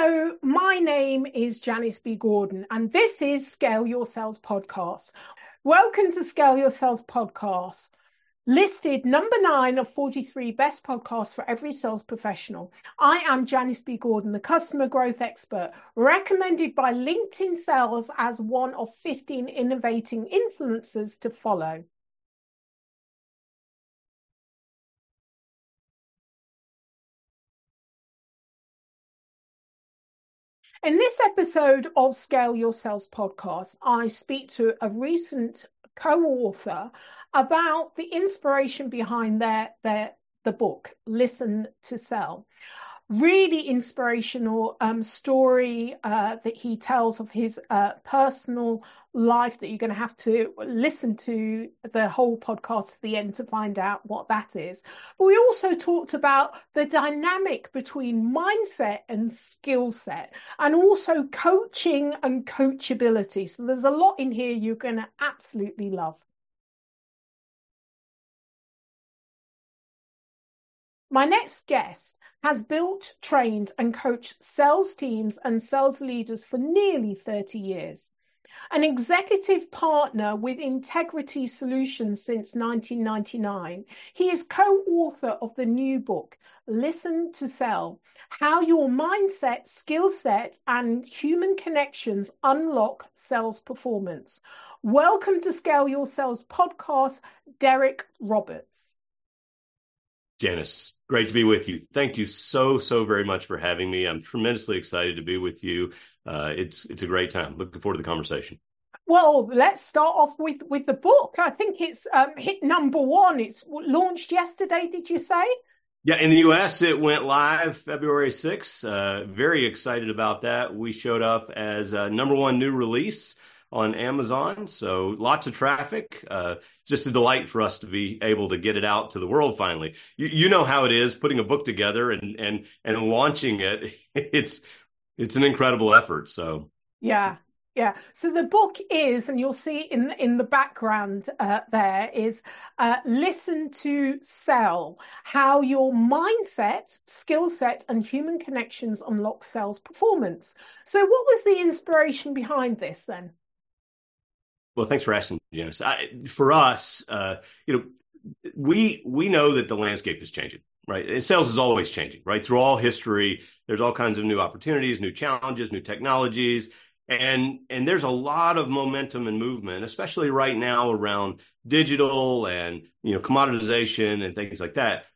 Hello, my name is Janice B. Gordon, and this is Scale Your Sales Podcast. Welcome to Scale Your Sales Podcast, listed number nine of 43 best podcasts for every sales professional. I am Janice B. Gordon, the customer growth expert, recommended by LinkedIn Sales as one of 15 innovating influencers to follow. In this episode of Scale Your Sales podcast, I speak to a recent co-author about the inspiration behind their their the book Listen to Sell really inspirational um, story uh, that he tells of his uh, personal life that you're going to have to listen to the whole podcast to the end to find out what that is. But we also talked about the dynamic between mindset and skill set and also coaching and coachability. So there's a lot in here you're going to absolutely love. My next guest has built, trained, and coached sales teams and sales leaders for nearly 30 years. An executive partner with Integrity Solutions since 1999, he is co author of the new book, Listen to Sell How Your Mindset, Skill Set, and Human Connections Unlock Sales Performance. Welcome to Scale Your Sales podcast, Derek Roberts. Janice, great to be with you. Thank you so, so very much for having me. I'm tremendously excited to be with you. Uh, it's it's a great time. Looking forward to the conversation. Well, let's start off with with the book. I think it's um, hit number one. It's launched yesterday. Did you say? Yeah, in the U.S., it went live February 6th. Uh, very excited about that. We showed up as a number one new release on Amazon. So lots of traffic. Uh, just a delight for us to be able to get it out to the world finally. You, you know how it is putting a book together and and and launching it. It's it's an incredible effort. So yeah. Yeah. So the book is, and you'll see in in the background uh, there is uh, listen to sell how your mindset, skill set, and human connections unlock sales performance. So, what was the inspiration behind this then? Well, thanks for asking, Janice. I, for us, uh, you know, we we know that the landscape is changing, right? And sales is always changing, right? Through all history, there's all kinds of new opportunities, new challenges, new technologies, and and there's a lot of momentum and movement, especially right now around digital and you know commoditization and things like that.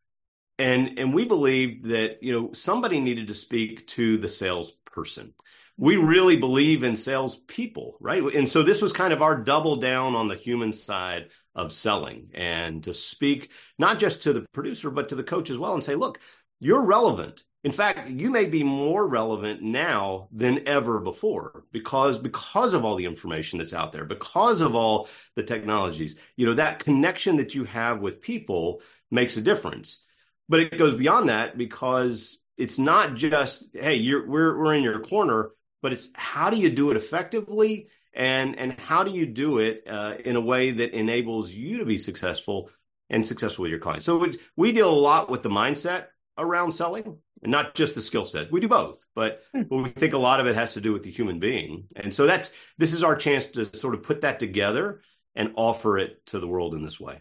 And and we believe that you know somebody needed to speak to the salesperson we really believe in salespeople, right? And so this was kind of our double down on the human side of selling and to speak not just to the producer, but to the coach as well and say, look, you're relevant. In fact, you may be more relevant now than ever before because because of all the information that's out there, because of all the technologies. You know, that connection that you have with people makes a difference. But it goes beyond that because it's not just, hey, you're we're we're in your corner but it's how do you do it effectively and and how do you do it uh, in a way that enables you to be successful and successful with your clients? So we, we deal a lot with the mindset around selling and not just the skill set. We do both but, hmm. but we think a lot of it has to do with the human being. And so that's this is our chance to sort of put that together and offer it to the world in this way.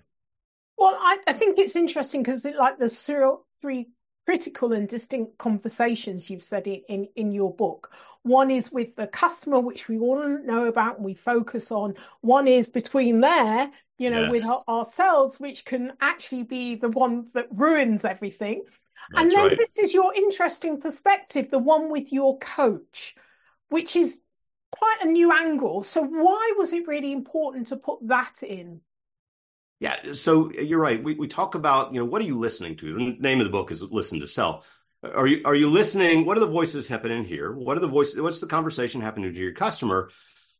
Well i, I think it's interesting because it, like the three critical and distinct conversations you've said in, in, in, your book. One is with the customer, which we all know about and we focus on. One is between there, you know, yes. with our, ourselves, which can actually be the one that ruins everything. That's and then right. this is your interesting perspective, the one with your coach, which is quite a new angle. So why was it really important to put that in? Yeah, so you're right. We we talk about you know what are you listening to? The name of the book is Listen to Sell. Are you are you listening? What are the voices happening here? What are the voices? What's the conversation happening to your customer?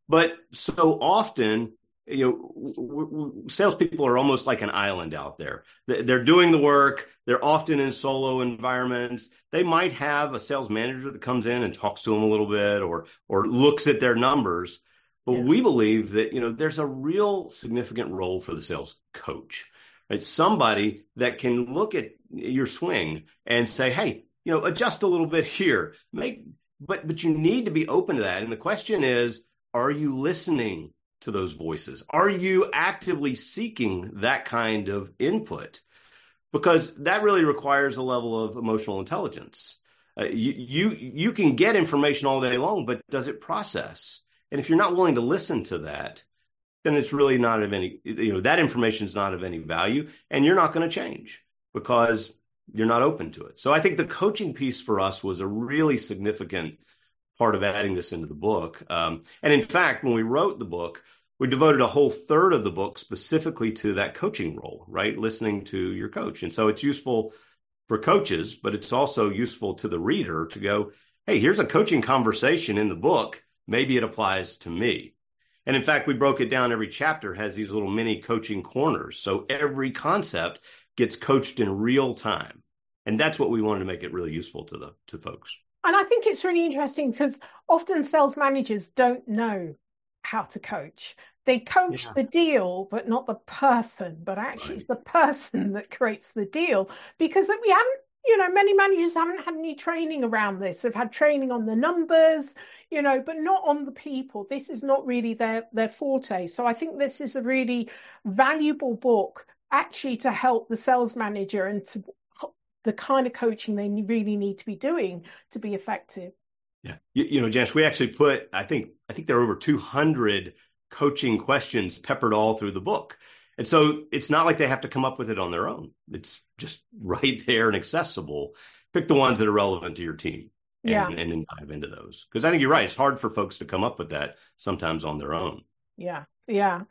But so often, you know, w- w- salespeople are almost like an island out there. They're doing the work. They're often in solo environments. They might have a sales manager that comes in and talks to them a little bit, or or looks at their numbers but yeah. we believe that, you know, there's a real significant role for the sales coach. Right? Somebody that can look at your swing and say, hey, you know, adjust a little bit here. Make but but you need to be open to that. And the question is, are you listening to those voices? Are you actively seeking that kind of input? Because that really requires a level of emotional intelligence. Uh, you, you you can get information all day long, but does it process? And if you're not willing to listen to that, then it's really not of any you know that information is not of any value, and you're not going to change because you're not open to it. So I think the coaching piece for us was a really significant part of adding this into the book. Um, and in fact, when we wrote the book, we devoted a whole third of the book specifically to that coaching role, right? Listening to your coach. And so it's useful for coaches, but it's also useful to the reader to go, hey, here's a coaching conversation in the book. Maybe it applies to me. And in fact, we broke it down. Every chapter has these little mini coaching corners. So every concept gets coached in real time. And that's what we wanted to make it really useful to the to folks. And I think it's really interesting because often sales managers don't know how to coach. They coach yeah. the deal, but not the person. But actually, right. it's the person that creates the deal because we haven't, you know, many managers haven't had any training around this. They've had training on the numbers, you know, but not on the people. This is not really their their forte. So I think this is a really valuable book actually to help the sales manager and to the kind of coaching they really need to be doing to be effective. Yeah, you, you know, Janice, we actually put I think I think there are over 200 coaching questions peppered all through the book. And so it's not like they have to come up with it on their own. It's just right there and accessible. Pick the ones that are relevant to your team and, yeah. and then dive into those. Because I think you're right. It's hard for folks to come up with that sometimes on their own. Yeah. Yeah.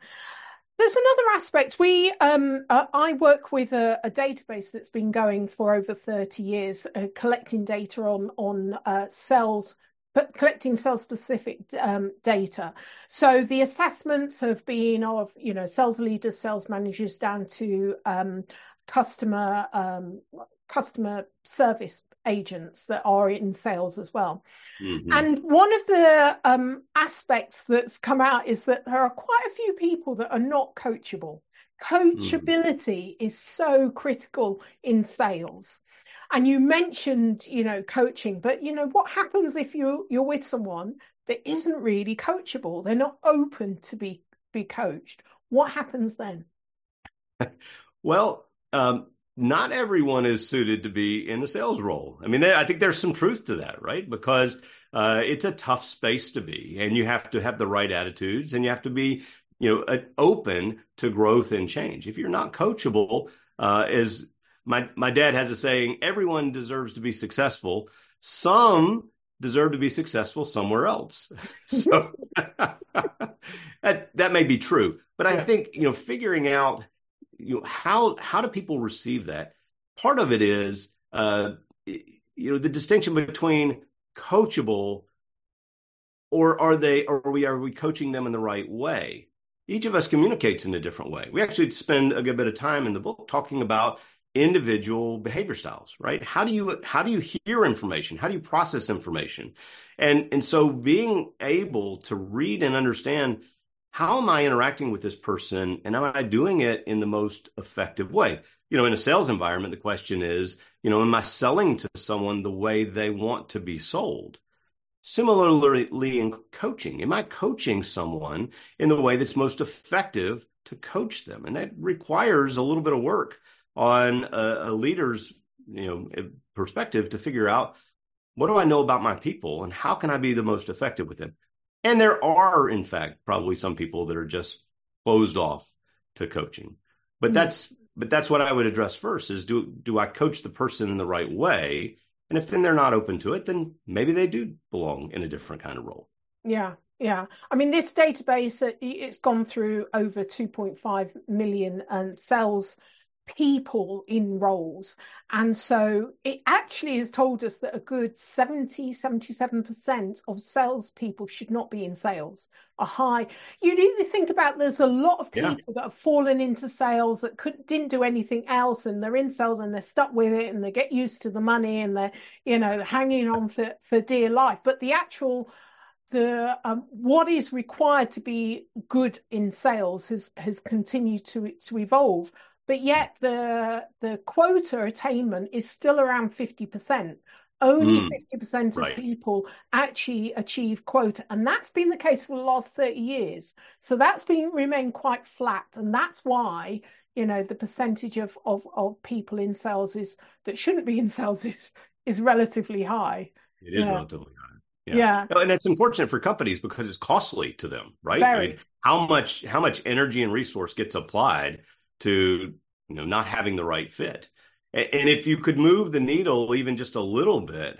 There's another aspect. We, um, uh, I work with a, a, database that's been going for over 30 years, uh, collecting data on on uh, sales, but collecting sales specific um, data. So the assessments have been of you know sales leaders, sales managers, down to um, customer um, customer service agents that are in sales as well. Mm-hmm. And one of the um, aspects that's come out is that there are quite a few people that are not coachable. Coachability mm. is so critical in sales. And you mentioned, you know, coaching, but you know, what happens if you you're with someone that isn't really coachable? They're not open to be be coached. What happens then? well, um, not everyone is suited to be in the sales role. I mean, I think there's some truth to that, right? Because uh, it's a tough space to be, and you have to have the right attitudes, and you have to be, you know, open to growth and change. If you're not coachable, uh, as my my dad has a saying, everyone deserves to be successful. Some deserve to be successful somewhere else. so that that may be true, but I think you know figuring out you know how how do people receive that? Part of it is uh, you know the distinction between coachable or are they or are we are we coaching them in the right way? Each of us communicates in a different way. We actually spend a good bit of time in the book talking about individual behavior styles right? How do you how do you hear information? How do you process information? And and so being able to read and understand how am i interacting with this person and am i doing it in the most effective way? You know in a sales environment the question is you know am i selling to someone the way they want to be sold? Similarly in coaching am i coaching someone in the way that's most effective to coach them? And that requires a little bit of work on a, a leader's you know perspective to figure out what do I know about my people and how can I be the most effective with them. And there are, in fact, probably some people that are just closed off to coaching. But mm-hmm. that's but that's what I would address first is do do I coach the person in the right way? And if then they're not open to it, then maybe they do belong in a different kind of role. Yeah, yeah. I mean, this database it's gone through over 2.5 million and cells people in roles. And so it actually has told us that a good 70, 77% of salespeople should not be in sales. A high, you need to think about there's a lot of people yeah. that have fallen into sales that could didn't do anything else and they're in sales and they're stuck with it and they get used to the money and they're, you know, hanging on for, for dear life. But the actual the um, what is required to be good in sales has has continued to to evolve but yet the the quota attainment is still around 50%. only mm, 50% of right. people actually achieve quota. And that's been the case for the last 30 years. So that's been remained quite flat. And that's why, you know, the percentage of, of, of people in sales is that shouldn't be in sales is, is relatively high. It is yeah. relatively high. Yeah. yeah. And it's unfortunate for companies because it's costly to them, right? I mean, how much how much energy and resource gets applied to you know not having the right fit? And if you could move the needle even just a little bit,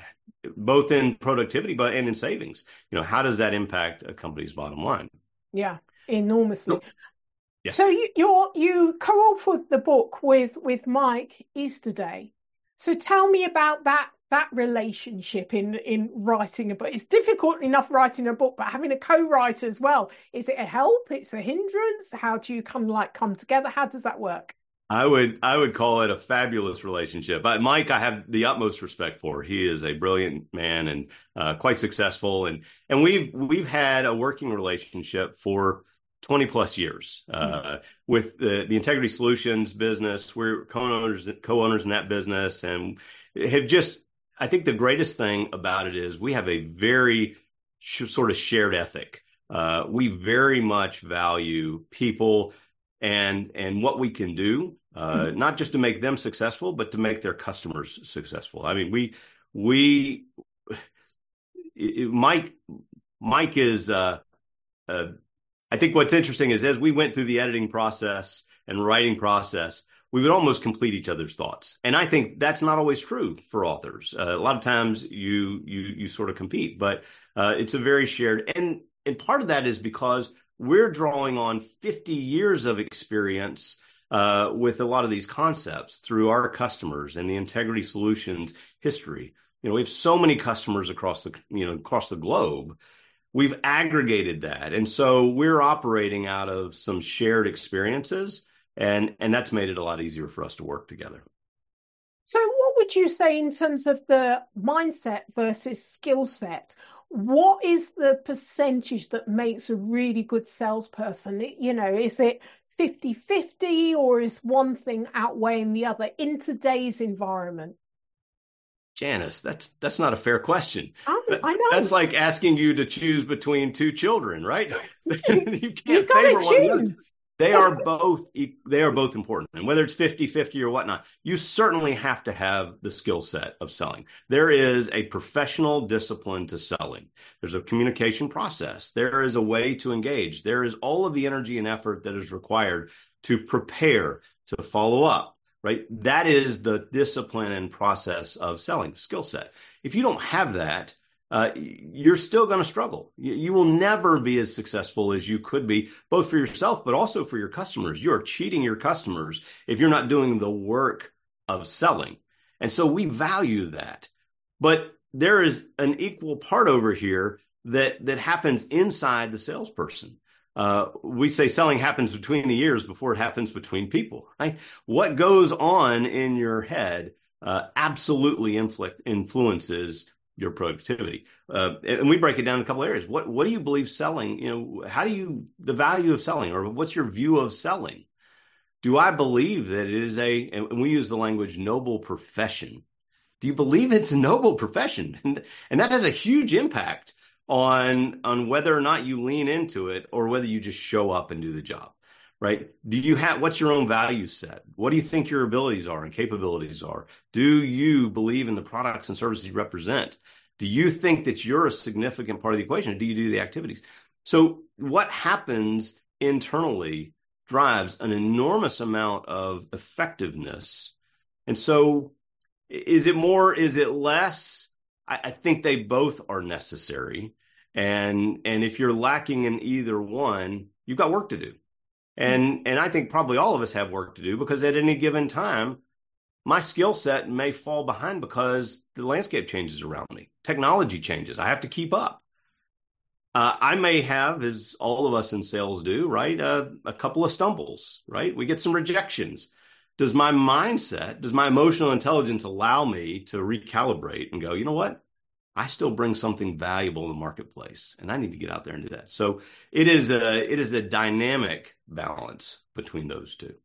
both in productivity but and in savings, you know, how does that impact a company's bottom line? Yeah, enormously. So, yeah. so you you you co-authored the book with with Mike Esterday. So tell me about that that relationship in in writing a book. It's difficult enough writing a book, but having a co-writer as well, is it a help? It's a hindrance? How do you come like come together? How does that work? I would I would call it a fabulous relationship. I, Mike, I have the utmost respect for. He is a brilliant man and uh, quite successful, and and we've we've had a working relationship for 20 plus years uh, mm-hmm. with the, the Integrity Solutions business. We're co-owners co-owners in that business, and have just. I think the greatest thing about it is we have a very sh- sort of shared ethic. Uh, we very much value people and and what we can do uh, mm-hmm. not just to make them successful, but to make their customers successful. I mean, we we it, Mike Mike is. Uh, uh, I think what's interesting is as we went through the editing process and writing process, we would almost complete each other's thoughts, and I think that's not always true for authors. Uh, a lot of times you you you sort of compete, but uh, it's a very shared and and part of that is because we're drawing on 50 years of experience uh, with a lot of these concepts through our customers and the integrity solutions history. You know, we have so many customers across the you know across the globe. We've aggregated that, and so we're operating out of some shared experiences, and and that's made it a lot easier for us to work together. So, what would you say in terms of the mindset versus skill set? What is the percentage that makes a really good salesperson? You know, is it 50 50 or is one thing outweighing the other in today's environment? Janice, that's that's not a fair question. I, I know. That's like asking you to choose between two children, right? you can't you favor one they are both they are both important and whether it's 50-50 or whatnot you certainly have to have the skill set of selling. There is a professional discipline to selling. There's a communication process. There is a way to engage. There is all of the energy and effort that is required to prepare to follow up right? That is the discipline and process of selling skill set. If you don't have that uh, you're still going to struggle. You, you, will never be as successful as you could be, both for yourself, but also for your customers. You're cheating your customers if you're not doing the work of selling. And so we value that. But there is an equal part over here that, that happens inside the salesperson. Uh, we say selling happens between the ears before it happens between people, right? What goes on in your head uh, absolutely inflict, influences your productivity. Uh, and we break it down in a couple areas. What what do you believe selling? You know, how do you the value of selling, or what's your view of selling? Do I believe that it is a and we use the language noble profession? Do you believe it's a noble profession? And and that has a huge impact on on whether or not you lean into it or whether you just show up and do the job right? Do you have what's your own value set? What do you think your abilities are and capabilities are? Do you believe in the products and services you represent? Do you think that you're a significant part of the equation? Or do you do the activities? So, what happens internally drives an enormous amount of effectiveness. And so, is it more? Is it less? I, I think they both are necessary. And and if you're lacking in either one, you've got work to do. And and I think probably all of us have work to do because at any given time, my skill set may fall behind because the landscape changes around me. Technology changes. I have to keep up. Uh, I may have, as all of us in sales do, right, uh, a couple of stumbles, right? We get some rejections. Does my mindset, does my emotional intelligence allow me to recalibrate and go, you know what? I still bring something valuable in the marketplace, and I need to get out there and do that. So it is a it is a dynamic balance between those two.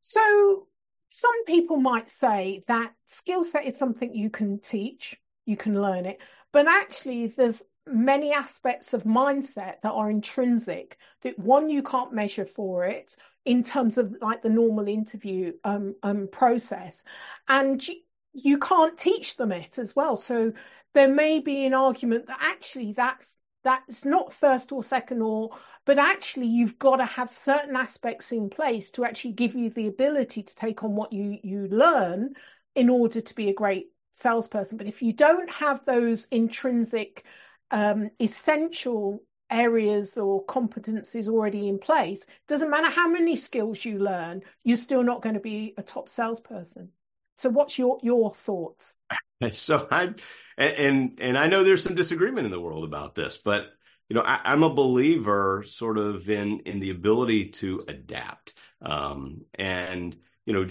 So some people might say that skill set is something you can teach, you can learn it, but actually there's many aspects of mindset that are intrinsic that one you can't measure for it in terms of like the normal interview um, um, process and you, you can't teach them it as well so there may be an argument that actually that's that's not first or second or but actually you've got to have certain aspects in place to actually give you the ability to take on what you you learn in order to be a great salesperson. But if you don't have those intrinsic um, essential areas or competencies already in place doesn't matter how many skills you learn you're still not going to be a top salesperson so what's your your thoughts so i and and I know there's some disagreement in the world about this, but you know I, am a believer sort of in in the ability to adapt. Um, and you know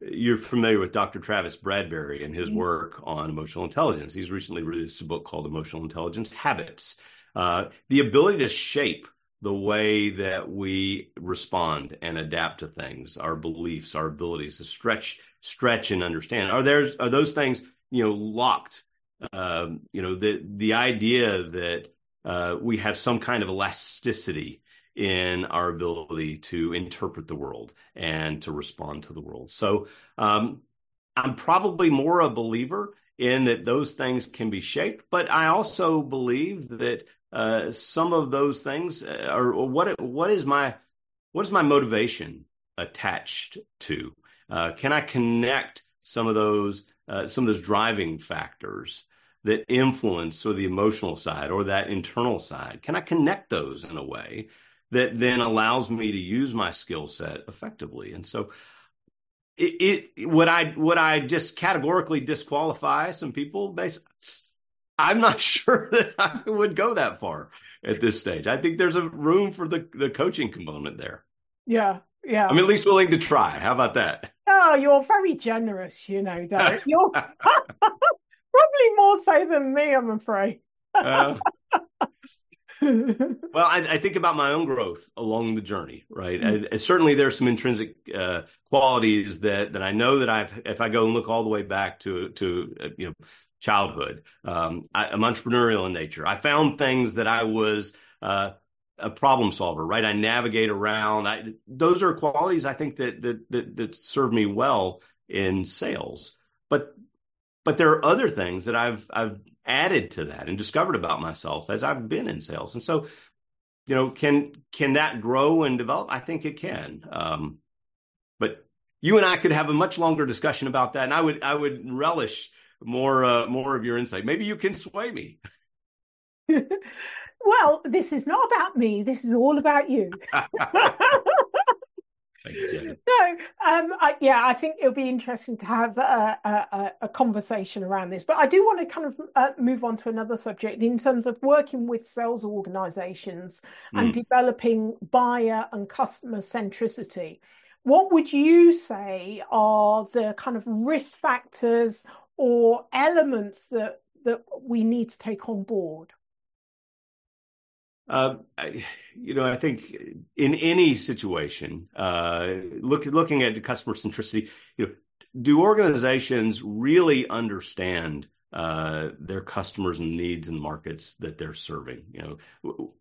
you're familiar with Dr. Travis Bradberry and his mm-hmm. work on emotional intelligence. He's recently released a book called Emotional Intelligence Habits. Uh, the ability to shape the way that we respond and adapt to things, our beliefs, our abilities to stretch, stretch and understand. Are there are those things you know locked um, you know, the the idea that uh, we have some kind of elasticity in our ability to interpret the world and to respond to the world. So um, I'm probably more a believer in that those things can be shaped, but I also believe that uh, some of those things are what what is my what is my motivation attached to? Uh, can I connect some of those uh, some of those driving factors that influence or the emotional side or that internal side? Can I connect those in a way that then allows me to use my skill set effectively? And so it, it would I would I just categorically disqualify some people based I'm not sure that I would go that far at this stage. I think there's a room for the the coaching component there. Yeah, yeah. I'm at least willing to try. How about that? Oh, you're very generous, you know, Derek. You're Probably more so than me, I'm afraid. uh, well, I, I, think about my own growth along the journey, right? Mm-hmm. I, certainly, there's some intrinsic uh, qualities that that I know that I've. If I go and look all the way back to to uh, you know childhood, um, I, am entrepreneurial in nature. I found things that I was uh, a problem solver, right? I navigate around. I, those are qualities I think that that that, that serve me well in sales. But but there are other things that I've I've added to that and discovered about myself as I've been in sales. And so, you know, can can that grow and develop? I think it can. Um, but you and I could have a much longer discussion about that, and I would I would relish more uh, more of your insight. Maybe you can sway me. well, this is not about me. This is all about you. no, um, I, yeah, I think it'll be interesting to have a, a, a conversation around this. But I do want to kind of uh, move on to another subject in terms of working with sales organizations mm. and developing buyer and customer centricity. What would you say are the kind of risk factors or elements that that we need to take on board? Uh, you know, I think in any situation, uh, look, looking at customer centricity, you know, do organizations really understand uh, their customers and needs and markets that they're serving? You know,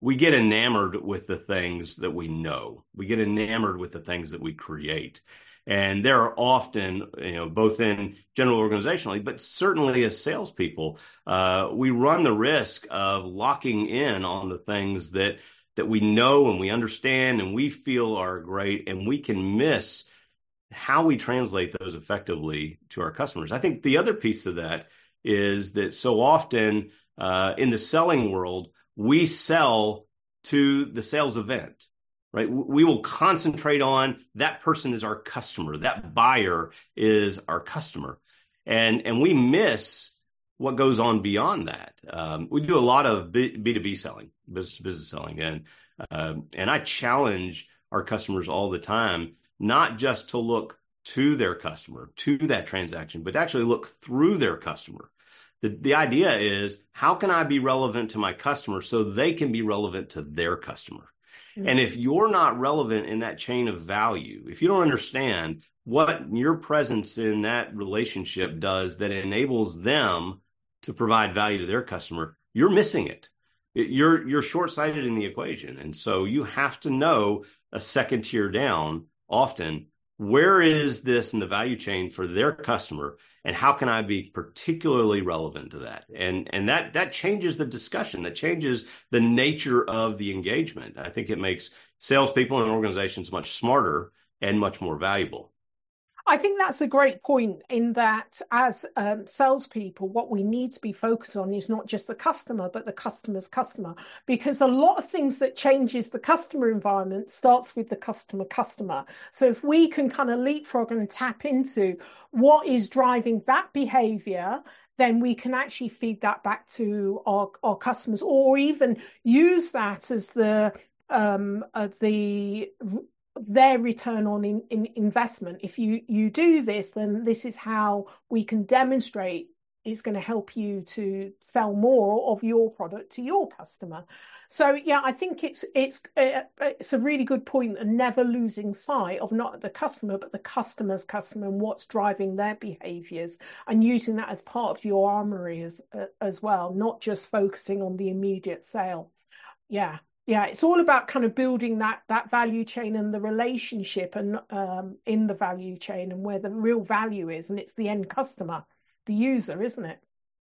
we get enamored with the things that we know. We get enamored with the things that we create. And there are often, you know, both in general organizationally, but certainly as salespeople, uh, we run the risk of locking in on the things that that we know and we understand and we feel are great, and we can miss how we translate those effectively to our customers. I think the other piece of that is that so often uh, in the selling world, we sell to the sales event right? We will concentrate on that person is our customer, that buyer is our customer, and and we miss what goes on beyond that. Um, we do a lot of B two B selling, business business selling, and um, and I challenge our customers all the time, not just to look to their customer, to that transaction, but actually look through their customer. The, the idea is how can I be relevant to my customer so they can be relevant to their customer? And if you're not relevant in that chain of value, if you don't understand what your presence in that relationship does that enables them to provide value to their customer, you're missing it. You're you're short-sighted in the equation. And so you have to know a second tier down often where is this in the value chain for their customer and how can I be particularly relevant to that? And and that that changes the discussion, that changes the nature of the engagement. I think it makes salespeople and organizations much smarter and much more valuable. I think that's a great point in that as um, salespeople, what we need to be focused on is not just the customer, but the customer's customer, because a lot of things that changes the customer environment starts with the customer customer. So if we can kind of leapfrog and tap into what is driving that behavior, then we can actually feed that back to our, our customers or even use that as the um, uh, the their return on in, in investment. If you you do this, then this is how we can demonstrate it's going to help you to sell more of your product to your customer. So yeah, I think it's it's uh, it's a really good point and never losing sight of not the customer but the customer's customer and what's driving their behaviors and using that as part of your armory as uh, as well, not just focusing on the immediate sale. Yeah, yeah it's all about kind of building that that value chain and the relationship and um, in the value chain and where the real value is and it's the end customer the user isn't it?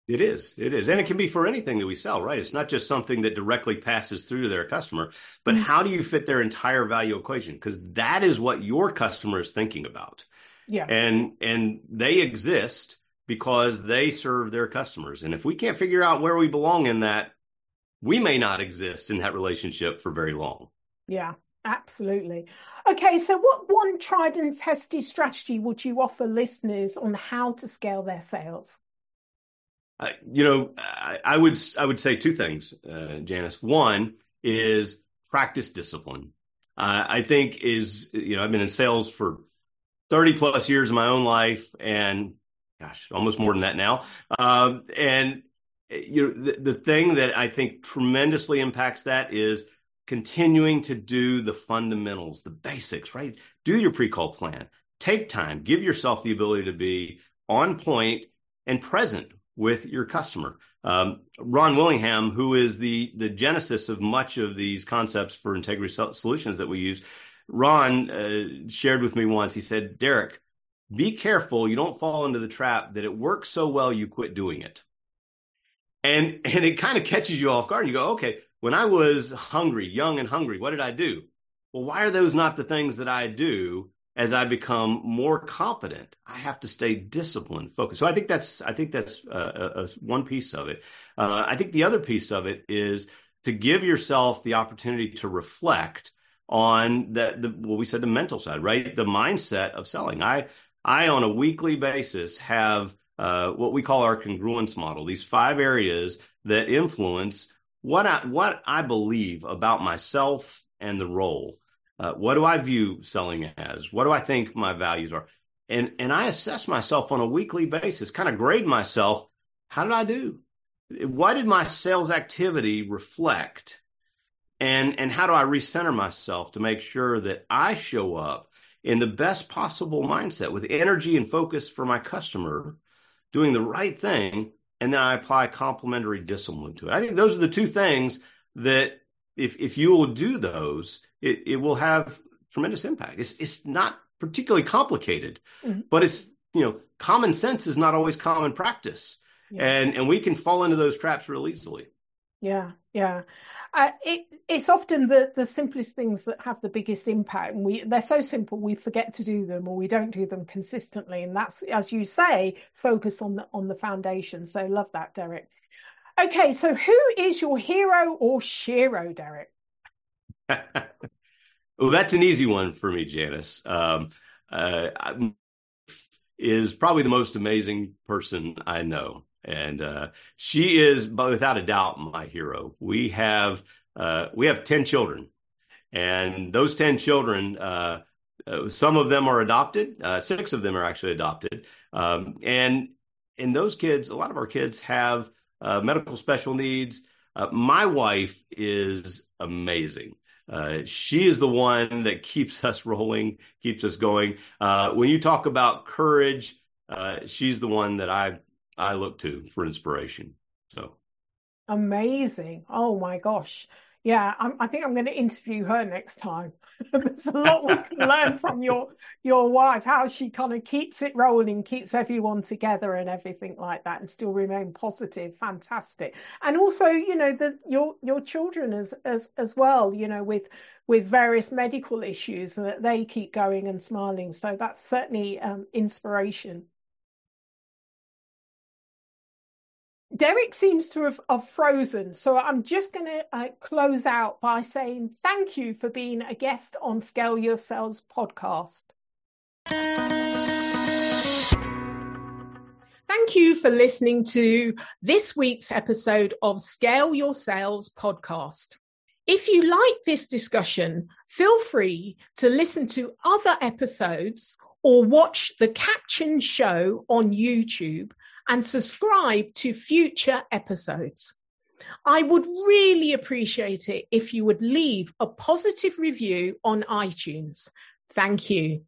It is it is and it can be for anything that we sell right? It's not just something that directly passes through to their customer but mm-hmm. how do you fit their entire value equation? Because that is what your customer is thinking about. Yeah. And and they exist because they serve their customers and if we can't figure out where we belong in that we may not exist in that relationship for very long. Yeah, absolutely. Okay, so what one tried and tested strategy would you offer listeners on how to scale their sales? Uh, you know, I, I, would I would say two things, uh, Janice. One is practice discipline. Uh, I think is you know I've been in sales for thirty plus years of my own life, and gosh, almost more than that now. Um, and you the, the thing that i think tremendously impacts that is continuing to do the fundamentals the basics right? Do your pre-call plan. Take time. Give yourself the ability to be on point and present with your customer. Um, ron willingham who is the the genesis of much of these concepts for integrity solutions that we use ron uh, shared with me once he said derek be careful you don't fall into the trap that it works so well you quit doing it and and it kind of catches you off guard. You go, okay, when I was hungry, young and hungry, what did I do? Well, why are those not the things that I do as I become more competent? I have to stay disciplined, focused. So I think that's I think that's uh, a, a, one piece of it. Uh, I think the other piece of it is to give yourself the opportunity to reflect on that the what we said the mental side, right? The mindset of selling. I I on a weekly basis have uh, what we call our congruence model, these five areas that influence what I, what I believe about myself and the role. Uh, what do I view selling as? What do I think my values are? And, and I assess myself on a weekly basis, kind of grade myself. How did I do? What did my sales activity reflect? And, and how do I recenter myself to make sure that I show up in the best possible mindset with energy and focus for my customer doing the right thing, and then I apply complementary discipline to it. I think those are the two things that if if you will do those, it, it will have tremendous impact. It's it's not particularly complicated, mm-hmm. but it's you know common sense is not always common practice, yeah. and and we can fall into those traps real easily. Yeah, yeah. Uh, it, it's often the, the simplest things that have the biggest impact. And we they're so simple we forget to do them or we don't do them consistently. And that's as you say, focus on the on the foundation. So love that, Derek. Okay, so who is your hero or shero, Derek? well, that's an easy one for me, Janice. Um, uh, is probably the most amazing person I know and uh, she is without a doubt my hero. We have uh, we have ten children, and those ten children, uh, uh some of them are adopted. Uh, six of them are actually adopted, um, and in those kids, a lot of our kids have uh, medical special needs. my wife is amazing. Uh, she is the one that keeps us rolling, keeps us going. Uh, when you talk about courage, uh, she's the one that I I look to for inspiration. So amazing! Oh my gosh, yeah, I'm, i think I'm going to interview her next time. There's a lot we can learn from your your wife, how she kind of keeps it rolling, keeps everyone together, and everything like that, and still remain positive. Fantastic, and also, you know, the your your children as as as well, you know, with with various medical issues, and that they keep going and smiling. So that's certainly um, inspiration. Derek seems to have, have, frozen. So I'm just going to uh, close out by saying thank you for being a guest on Scale Your Sales podcast. Thank you for listening to this week's episode of Scale Your Sales podcast. If you like this discussion, feel free to listen to other episodes or watch the caption show on YouTube and subscribe to future episodes. I would really appreciate it if you would leave a positive review on iTunes. Thank you.